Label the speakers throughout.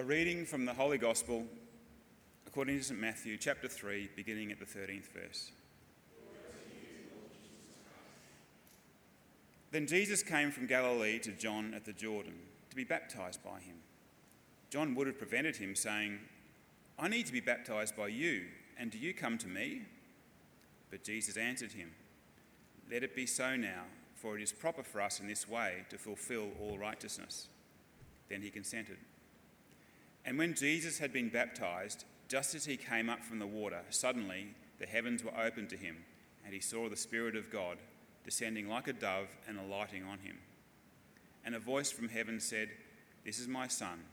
Speaker 1: A reading from the Holy Gospel according to St. Matthew, chapter 3, beginning at the 13th verse. Then Jesus came from Galilee to John at the Jordan to be baptized by him. John would have prevented him, saying, I need to be baptized by you, and do you come to me? But Jesus answered him, Let it be so now, for it is proper for us in this way to fulfill all righteousness. Then he consented. And when Jesus had been baptized, just as he came up from the water, suddenly the heavens were opened to him, and he saw the Spirit of God descending like a dove and alighting on him. And a voice from heaven said, This is my Son,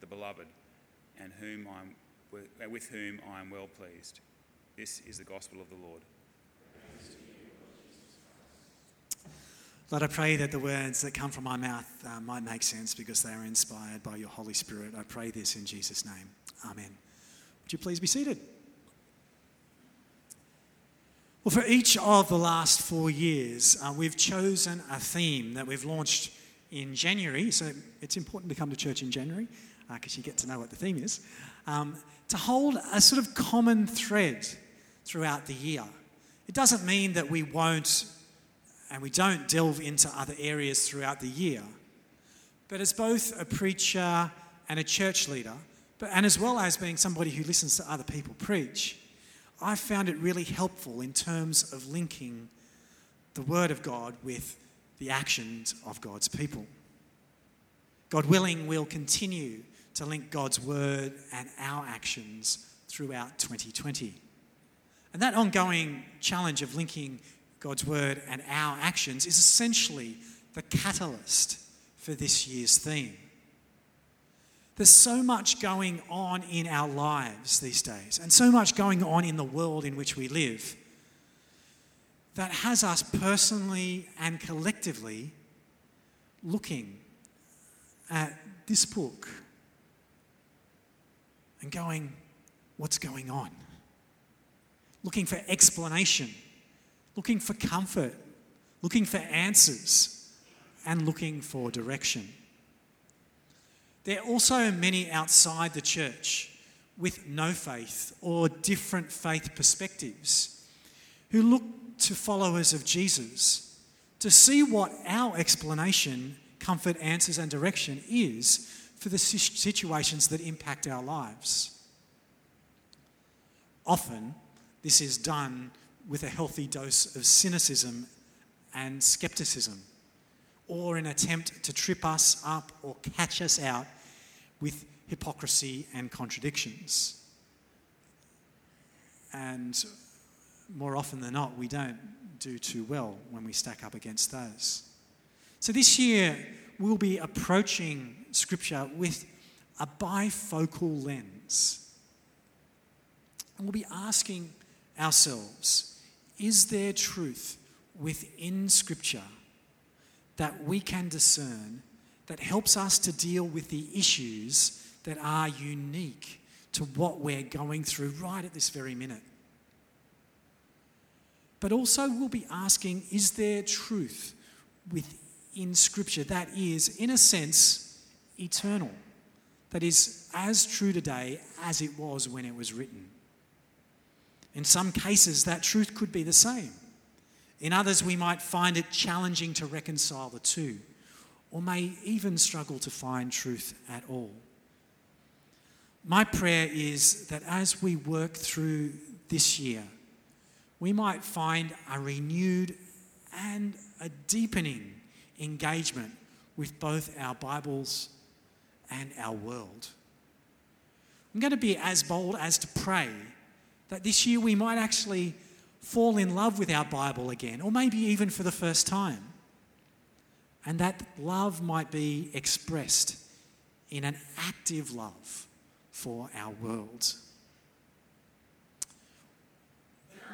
Speaker 1: the beloved, and whom I'm, with whom I am well pleased. This is the gospel of the Lord.
Speaker 2: Lord, I pray that the words that come from my mouth uh, might make sense because they are inspired by your Holy Spirit. I pray this in Jesus' name. Amen. Would you please be seated? Well, for each of the last four years, uh, we've chosen a theme that we've launched in January. So it's important to come to church in January because uh, you get to know what the theme is. Um, to hold a sort of common thread throughout the year. It doesn't mean that we won't and we don't delve into other areas throughout the year. But as both a preacher and a church leader, but, and as well as being somebody who listens to other people preach, I found it really helpful in terms of linking the Word of God with the actions of God's people. God willing, we'll continue to link God's Word and our actions throughout 2020. And that ongoing challenge of linking God's word and our actions is essentially the catalyst for this year's theme. There's so much going on in our lives these days, and so much going on in the world in which we live, that has us personally and collectively looking at this book and going, What's going on? Looking for explanation looking for comfort, looking for answers, and looking for direction. There are also many outside the church with no faith or different faith perspectives who look to followers of Jesus to see what our explanation, comfort, answers, and direction is for the situations that impact our lives. Often, this is done with a healthy dose of cynicism and skepticism, or an attempt to trip us up or catch us out with hypocrisy and contradictions. And more often than not, we don't do too well when we stack up against those. So this year, we'll be approaching Scripture with a bifocal lens. And we'll be asking ourselves is there truth within Scripture that we can discern that helps us to deal with the issues that are unique to what we're going through right at this very minute? But also, we'll be asking is there truth within Scripture that is, in a sense, eternal? That is as true today as it was when it was written. In some cases, that truth could be the same. In others, we might find it challenging to reconcile the two, or may even struggle to find truth at all. My prayer is that as we work through this year, we might find a renewed and a deepening engagement with both our Bibles and our world. I'm going to be as bold as to pray that this year we might actually fall in love with our Bible again, or maybe even for the first time. And that love might be expressed in an active love for our world.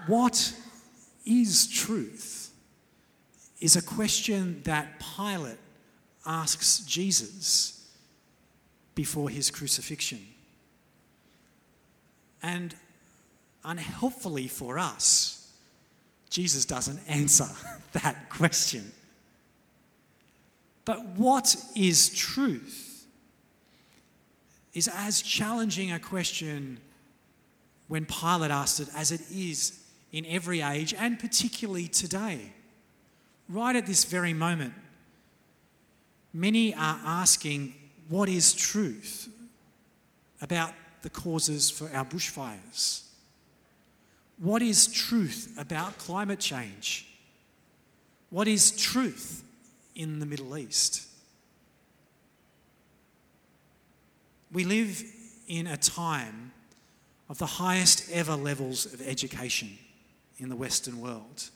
Speaker 2: What is truth? Is a question that Pilate asks Jesus before his crucifixion. And unhelpfully for us, Jesus doesn't answer that question. But what is truth? is as challenging a question when Pilate asked it as it is in every age and particularly today. Right at this very moment, many are asking what is truth about the causes for our bushfires? What is truth about climate change? What is truth in the Middle East? We live in a time of the highest ever levels of education in the Western world.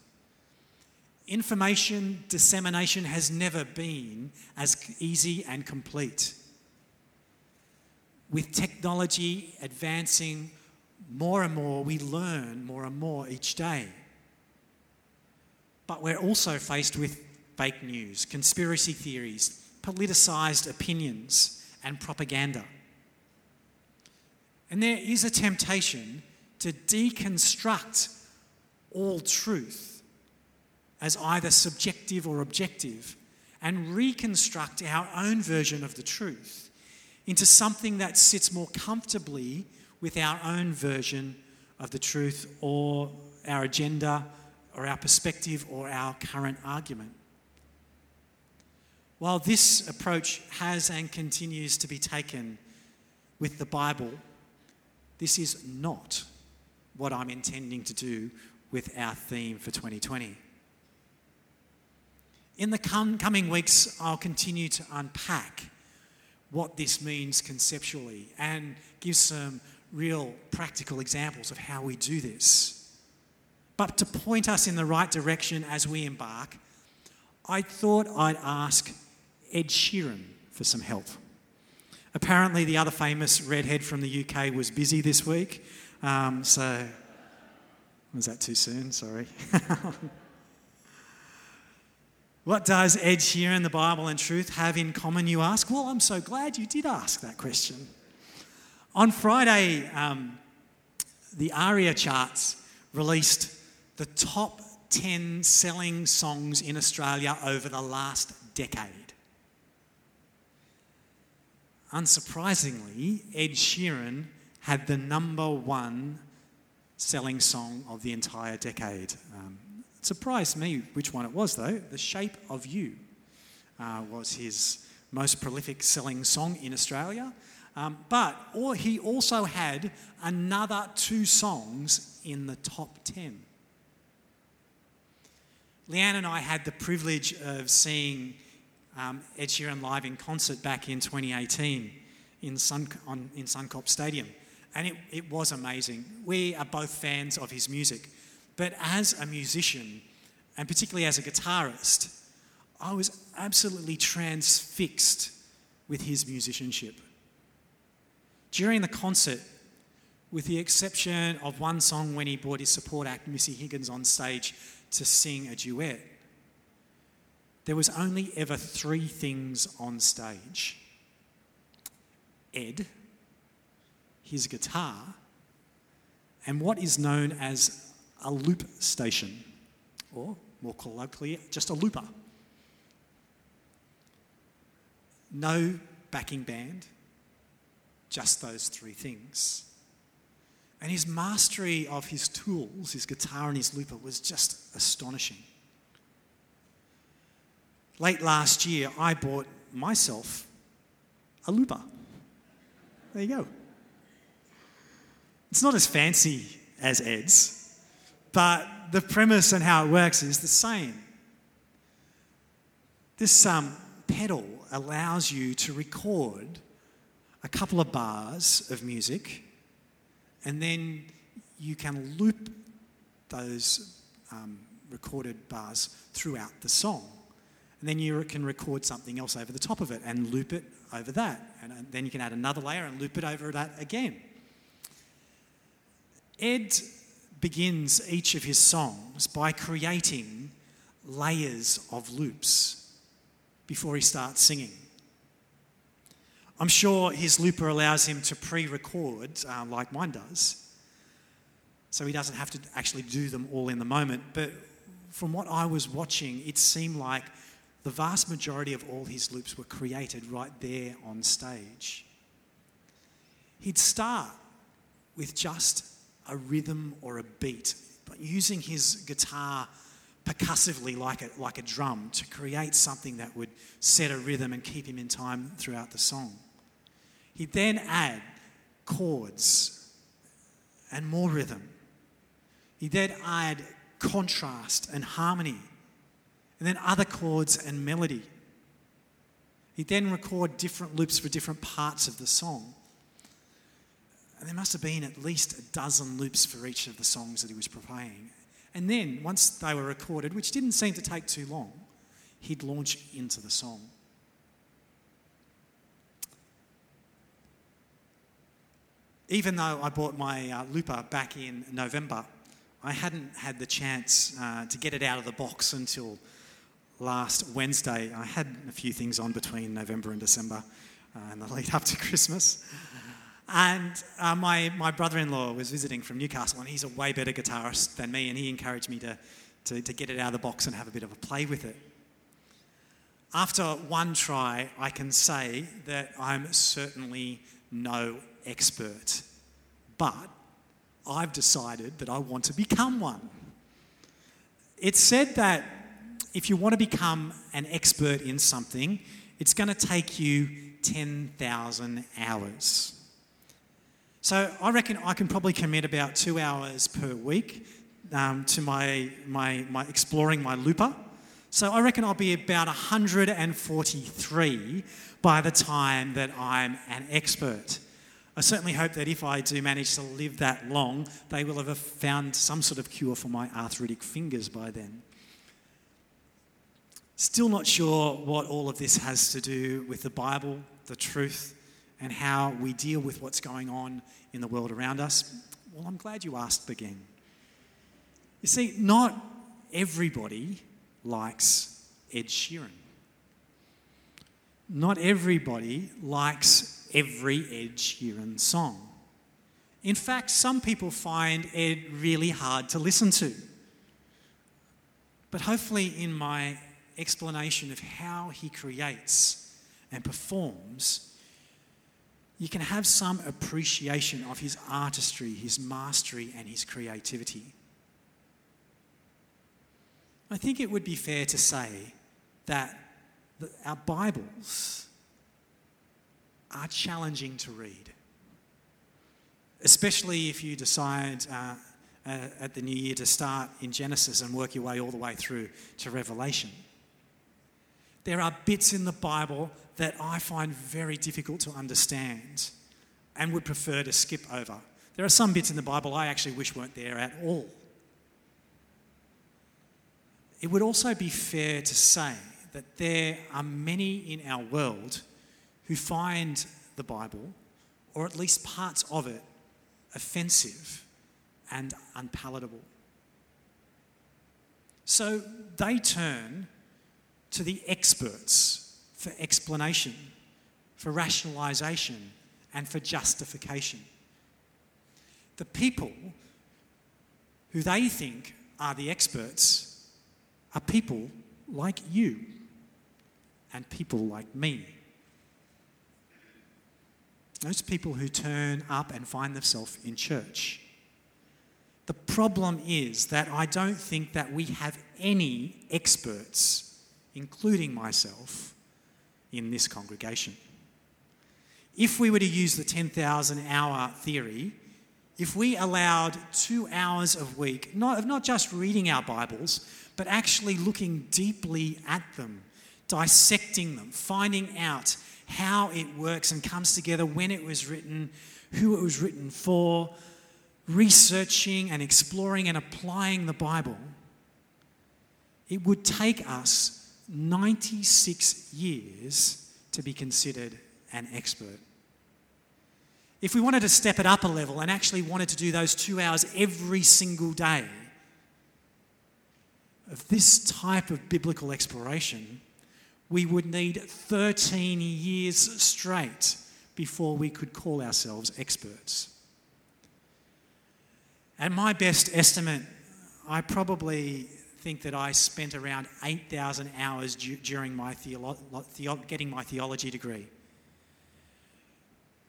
Speaker 2: Information dissemination has never been as easy and complete. With technology advancing more and more, we learn more and more each day. But we're also faced with fake news, conspiracy theories, politicised opinions, and propaganda. And there is a temptation to deconstruct all truth as either subjective or objective and reconstruct our own version of the truth into something that sits more comfortably with our own version of the truth or our agenda or our perspective or our current argument. While this approach has and continues to be taken with the Bible, this is not what I'm intending to do with our theme for 2020. In the com- coming weeks, I'll continue to unpack what this means conceptually and give some real practical examples of how we do this. But to point us in the right direction as we embark, I thought I'd ask Ed Sheeran for some help. Apparently, the other famous redhead from the UK was busy this week. Um, so, was that too soon? Sorry. what does Ed Sheeran, the Bible and truth, have in common, you ask? Well, I'm so glad you did ask that question. On Friday, um, the ARIA charts released the top 10 selling songs in Australia over the last decade. Unsurprisingly, Ed Sheeran had the number one selling song of the entire decade. Um, it surprised me which one it was, though. The Shape of You uh, was his most prolific selling song in Australia. Um, but or he also had another two songs in the top 10. Leanne and I had the privilege of seeing um, Ed Sheeran live in concert back in 2018 in, Sun, on, in Suncorp Stadium. And it, it was amazing. We are both fans of his music. But as a musician, and particularly as a guitarist, I was absolutely transfixed with his musicianship. During the concert, with the exception of one song when he brought his support act, Missy Higgins, on stage to sing a duet, there was only ever three things on stage Ed, his guitar, and what is known as a loop station, or more colloquially, just a looper. No backing band, just those three things. And his mastery of his tools, his guitar and his looper, was just astonishing. Late last year, I bought myself a looper. There you go. It's not as fancy as Ed's, but the premise and how it works is the same. This um, pedal allows you to record a couple of bars of music, and then you can loop those um, recorded bars throughout the song. And then you can record something else over the top of it and loop it over that. And uh, then you can add another layer and loop it over that again. Ed begins each of his songs by creating layers of loops before he starts singing. I'm sure his looper allows him to pre record uh, like mine does, so he doesn't have to actually do them all in the moment. But from what I was watching, it seemed like the vast majority of all his loops were created right there on stage. he'd start with just a rhythm or a beat, but using his guitar percussively like a, like a drum to create something that would set a rhythm and keep him in time throughout the song. He'd then add chords and more rhythm. He'd then add contrast and harmony, and then other chords and melody. He'd then record different loops for different parts of the song. And there must have been at least a dozen loops for each of the songs that he was playing. And then, once they were recorded, which didn't seem to take too long, he'd launch into the song. Even though I bought my uh, looper back in November, I hadn't had the chance uh, to get it out of the box until last Wednesday. I had a few things on between November and December uh, and the lead up to Christmas. And uh, my, my brother in law was visiting from Newcastle, and he's a way better guitarist than me, and he encouraged me to, to, to get it out of the box and have a bit of a play with it. After one try, I can say that I'm certainly no expert, but I've decided that I want to become one. It's said that if you want to become an expert in something, it's going to take you 10,000 hours. So I reckon I can probably commit about two hours per week um, to my, my, my exploring my looper. So I reckon I'll be about 143 by the time that I'm an expert. I certainly hope that if I do manage to live that long, they will have found some sort of cure for my arthritic fingers by then. Still not sure what all of this has to do with the Bible, the truth, and how we deal with what's going on in the world around us? Well, I'm glad you asked, again. You see, not everybody likes Ed Sheeran. Not everybody likes every Ed Sheeran song. In fact, some people find Ed really hard to listen to. But hopefully, in my explanation of how he creates and performs, you can have some appreciation of his artistry, his mastery, and his creativity. I think it would be fair to say that our Bibles are challenging to read, especially if you decide uh, uh, at the new year to start in Genesis and work your way all the way through to Revelation. There are bits in the Bible that I find very difficult to understand and would prefer to skip over. There are some bits in the Bible I actually wish weren't there at all. It would also be fair to say that there are many in our world who find the Bible, or at least parts of it, offensive and unpalatable. So they turn to the experts for explanation, for rationalization, and for justification. The people who they think are the experts are people like you and people like me. Those people who turn up and find themselves in church. The problem is that I don't think that we have any experts including myself, in this congregation. If we were to use the 10,000 hour theory, if we allowed two hours a week, not, of not just reading our Bibles, but actually looking deeply at them, dissecting them, finding out how it works and comes together, when it was written, who it was written for, researching and exploring and applying the Bible, it would take us 96 years to be considered an expert. If we wanted to step it up a level and actually wanted to do those two hours every single day of this type of biblical exploration, we would need 13 years straight before we could call ourselves experts. At my best estimate, I probably think that I spent around 8,000 hours du- during my theolo- the- getting my theology degree.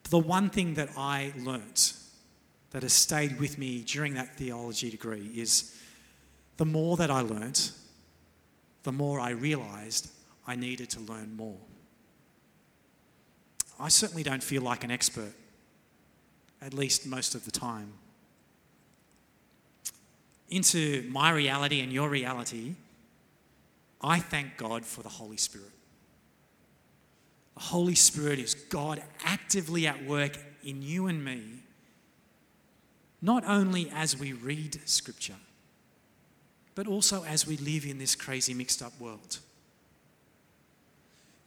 Speaker 2: the one thing that I learnt that has stayed with me during that theology degree is the more that I learnt, the more I realised I needed to learn more. I certainly don't feel like an expert, at least most of the time. Into my reality and your reality, I thank God for the Holy Spirit. The Holy Spirit is God actively at work in you and me, not only as we read Scripture, but also as we live in this crazy, mixed up world.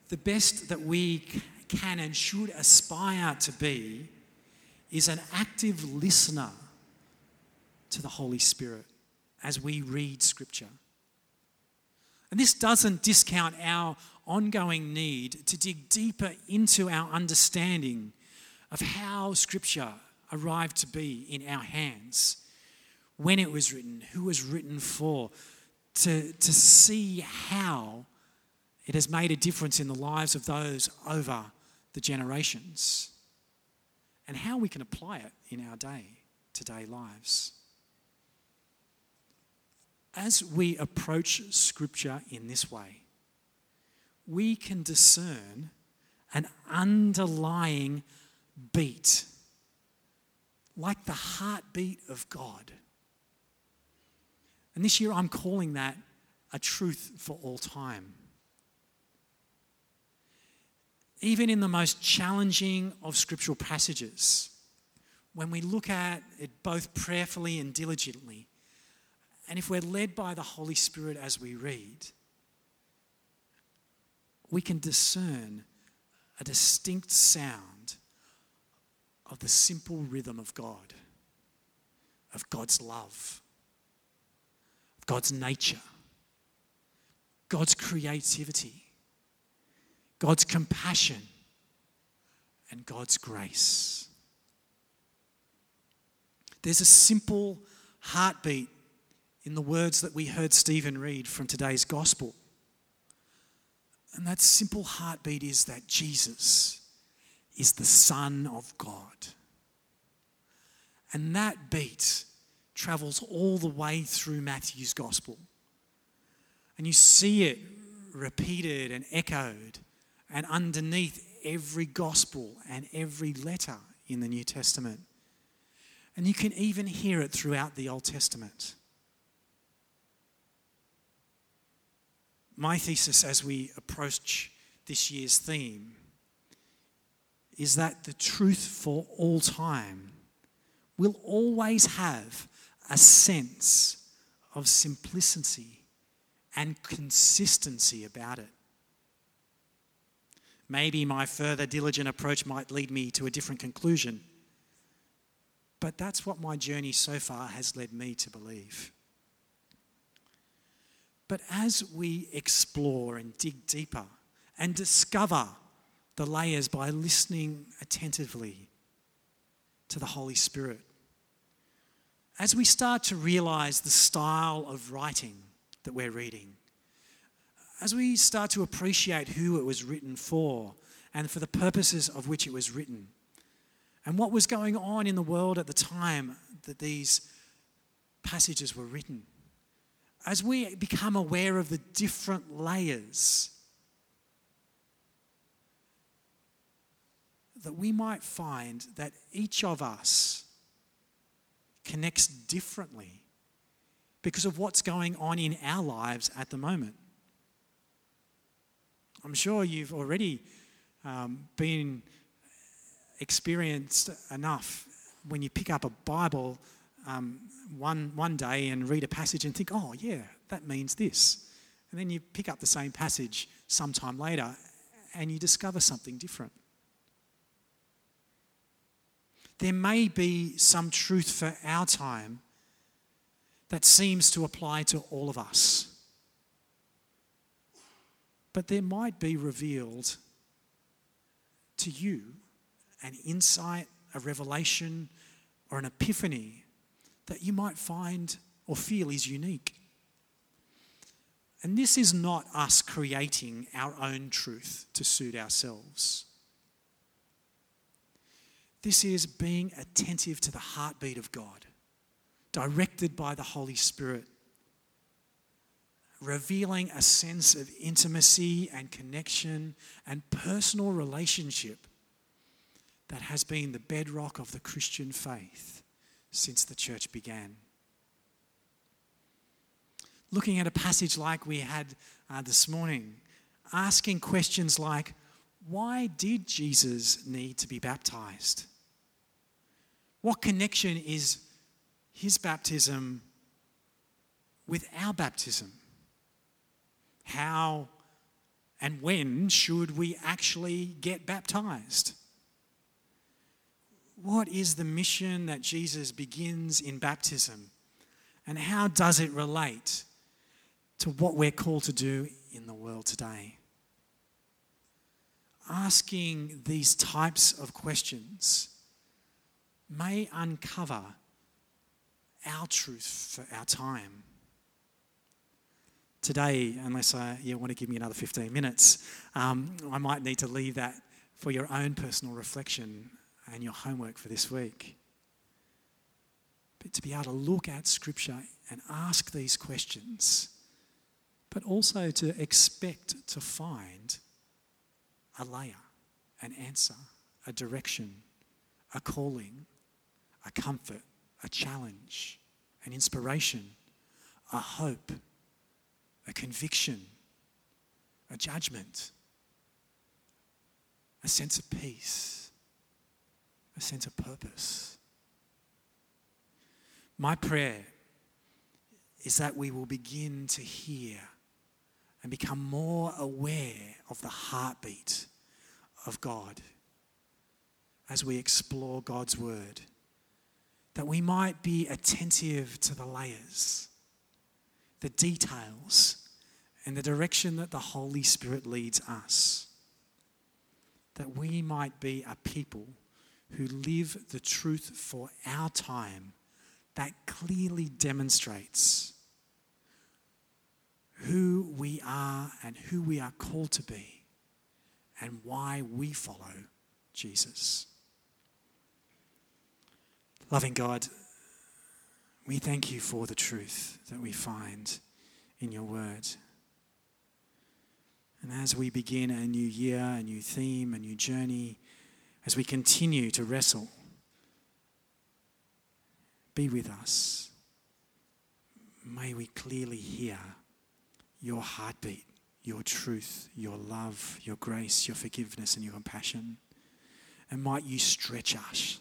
Speaker 2: The best that we can and should aspire to be is an active listener to the Holy Spirit as we read Scripture. And this doesn't discount our ongoing need to dig deeper into our understanding of how Scripture arrived to be in our hands, when it was written, who was written for, to, to see how it has made a difference in the lives of those over the generations, and how we can apply it in our day to day lives as we approach Scripture in this way, we can discern an underlying beat, like the heartbeat of God. And this year I'm calling that a truth for all time. Even in the most challenging of scriptural passages, when we look at it both prayerfully and diligently, and if we're led by the Holy Spirit as we read, we can discern a distinct sound of the simple rhythm of God, of God's love, of God's nature, God's creativity, God's compassion, and God's grace. There's a simple heartbeat in the words that we heard Stephen read from today's gospel. And that simple heartbeat is that Jesus is the Son of God. And that beat travels all the way through Matthew's gospel. And you see it repeated and echoed, and underneath every gospel and every letter in the New Testament. And you can even hear it throughout the Old Testament. My thesis as we approach this year's theme is that the truth for all time will always have a sense of simplicity and consistency about it. Maybe my further diligent approach might lead me to a different conclusion, but that's what my journey so far has led me to believe. But as we explore and dig deeper and discover the layers by listening attentively to the Holy Spirit, as we start to realize the style of writing that we're reading, as we start to appreciate who it was written for and for the purposes of which it was written, and what was going on in the world at the time that these passages were written as we become aware of the different layers, that we might find that each of us connects differently because of what's going on in our lives at the moment. I'm sure you've already um, been experienced enough when you pick up a Bible um, one, one day and read a passage and think, oh, yeah, that means this. And then you pick up the same passage sometime later and you discover something different. There may be some truth for our time that seems to apply to all of us. But there might be revealed to you an insight, a revelation, or an epiphany that you might find or feel is unique. And this is not us creating our own truth to suit ourselves. This is being attentive to the heartbeat of God, directed by the Holy Spirit, revealing a sense of intimacy and connection and personal relationship that has been the bedrock of the Christian faith since the church began. Looking at a passage like we had uh, this morning, asking questions like, why did Jesus need to be baptized? What connection is his baptism with our baptism? How and when should we actually get baptized? What is the mission that Jesus begins in baptism? And how does it relate to what we're called to do in the world today? Asking these types of questions may uncover our truth for our time. Today, unless I, you want to give me another 15 minutes, um, I might need to leave that for your own personal reflection and your homework for this week. But to be able to look at Scripture and ask these questions, but also to expect to find a layer, an answer, a direction, a calling, a comfort, a challenge, an inspiration, a hope, a conviction, a judgment, a sense of peace, a sense of purpose. My prayer is that we will begin to hear and become more aware of the heartbeat of God as we explore God's Word that we might be attentive to the layers, the details, and the direction that the Holy Spirit leads us. That we might be a people who live the truth for our time that clearly demonstrates who we are and who we are called to be and why we follow Jesus. Loving God, we thank you for the truth that we find in your word. And as we begin a new year, a new theme, a new journey, as we continue to wrestle, be with us. May we clearly hear your heartbeat, your truth, your love, your grace, your forgiveness, and your compassion. And might you stretch us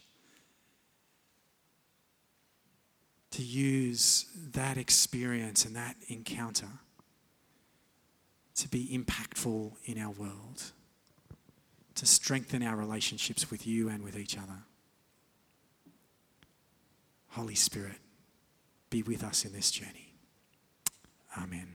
Speaker 2: to use that experience and that encounter to be impactful in our world, to strengthen our relationships with you and with each other. Holy Spirit, be with us in this journey. Amen.